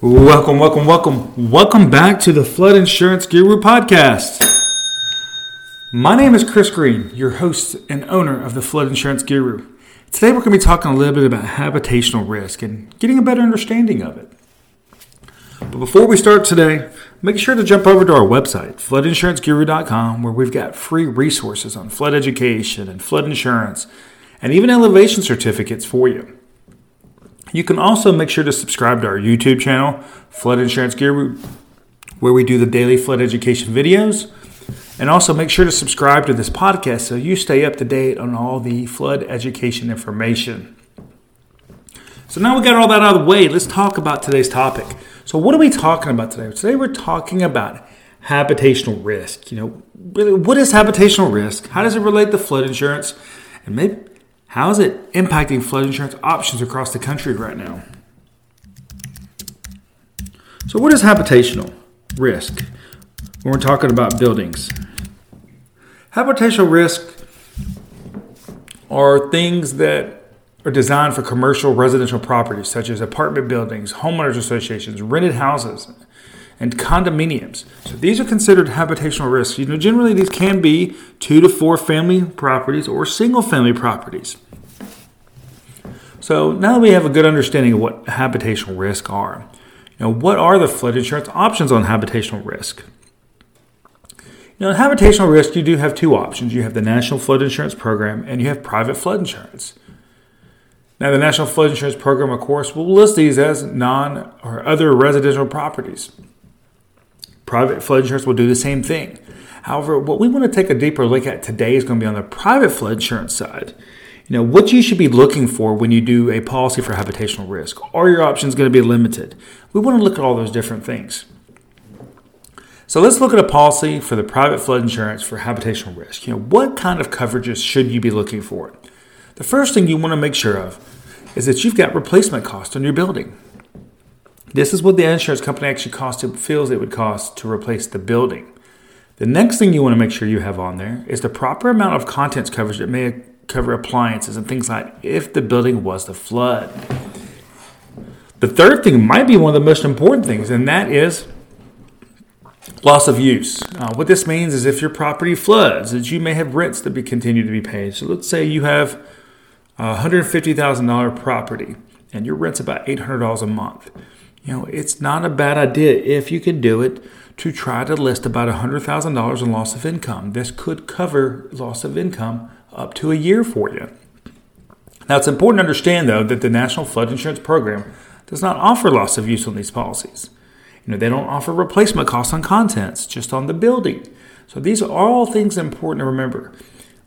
Welcome, welcome, welcome. Welcome back to the Flood Insurance Guru podcast. My name is Chris Green, your host and owner of the Flood Insurance Guru. Today we're going to be talking a little bit about habitational risk and getting a better understanding of it. But before we start today, make sure to jump over to our website, floodinsuranceguru.com, where we've got free resources on flood education and flood insurance and even elevation certificates for you. You can also make sure to subscribe to our YouTube channel, Flood Insurance Guru, where we do the daily flood education videos. And also make sure to subscribe to this podcast so you stay up to date on all the flood education information. So now we got all that out of the way, let's talk about today's topic. So what are we talking about today? Today we're talking about habitational risk. You know, really, what is habitational risk? How does it relate to flood insurance? And maybe how is it impacting flood insurance options across the country right now? So, what is habitational risk when we're talking about buildings? Habitational risk are things that are designed for commercial residential properties, such as apartment buildings, homeowners associations, rented houses, and condominiums. So these are considered habitational risks. You know, generally these can be two to four family properties or single family properties. So now that we have a good understanding of what habitational risk are, you know, what are the flood insurance options on habitational risk? You know, in habitational risk, you do have two options. You have the National Flood Insurance Program and you have private flood insurance. Now, the National Flood Insurance Program, of course, will list these as non or other residential properties. Private flood insurance will do the same thing. However, what we want to take a deeper look at today is going to be on the private flood insurance side. You know, what you should be looking for when you do a policy for habitational risk. Are your options going to be limited? We want to look at all those different things. So let's look at a policy for the private flood insurance for habitational risk. You know, what kind of coverages should you be looking for? The first thing you want to make sure of is that you've got replacement cost on your building. This is what the insurance company actually cost it feels it would cost to replace the building. The next thing you want to make sure you have on there is the proper amount of contents coverage that may cover appliances and things like if the building was to flood. The third thing might be one of the most important things, and that is loss of use. Uh, what this means is if your property floods, that you may have rents that be continue to be paid. So let's say you have a $150,000 property and your rent's about $800 a month you know, it's not a bad idea if you can do it to try to list about $100,000 in loss of income. This could cover loss of income up to a year for you. Now, it's important to understand, though, that the National Flood Insurance Program does not offer loss of use on these policies. You know, they don't offer replacement costs on contents, just on the building. So these are all things important to remember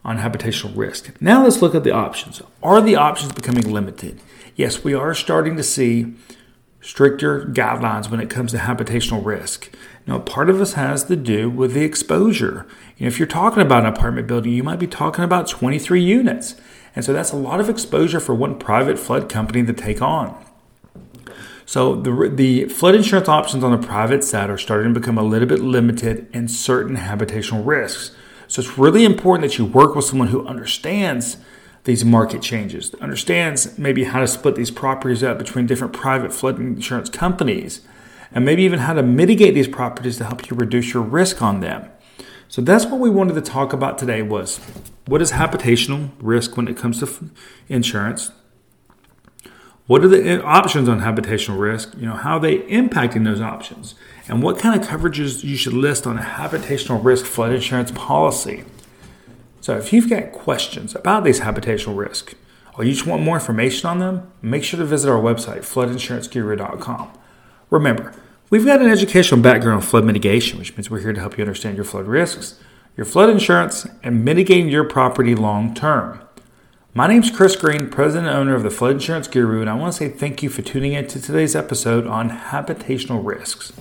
on habitational risk. Now let's look at the options. Are the options becoming limited? Yes, we are starting to see stricter guidelines when it comes to habitational risk. Now, part of this has to do with the exposure. You know, if you're talking about an apartment building, you might be talking about 23 units. And so that's a lot of exposure for one private flood company to take on. So the, the flood insurance options on the private side are starting to become a little bit limited in certain habitational risks. So it's really important that you work with someone who understands these market changes, understands maybe how to split these properties up between different private flood insurance companies, and maybe even how to mitigate these properties to help you reduce your risk on them. So that's what we wanted to talk about today was what is habitational risk when it comes to insurance? What are the uh, options on habitational risk? You know, how are they impacting those options? And what kind of coverages you should list on a habitational risk flood insurance policy? So if you've got questions about these habitational risks, or you just want more information on them, make sure to visit our website, floodinsuranceguru.com. Remember, we've got an educational background on flood mitigation, which means we're here to help you understand your flood risks, your flood insurance, and mitigating your property long term. My name is Chris Green, president and owner of the Flood Insurance Guru, and I want to say thank you for tuning in to today's episode on habitational risks.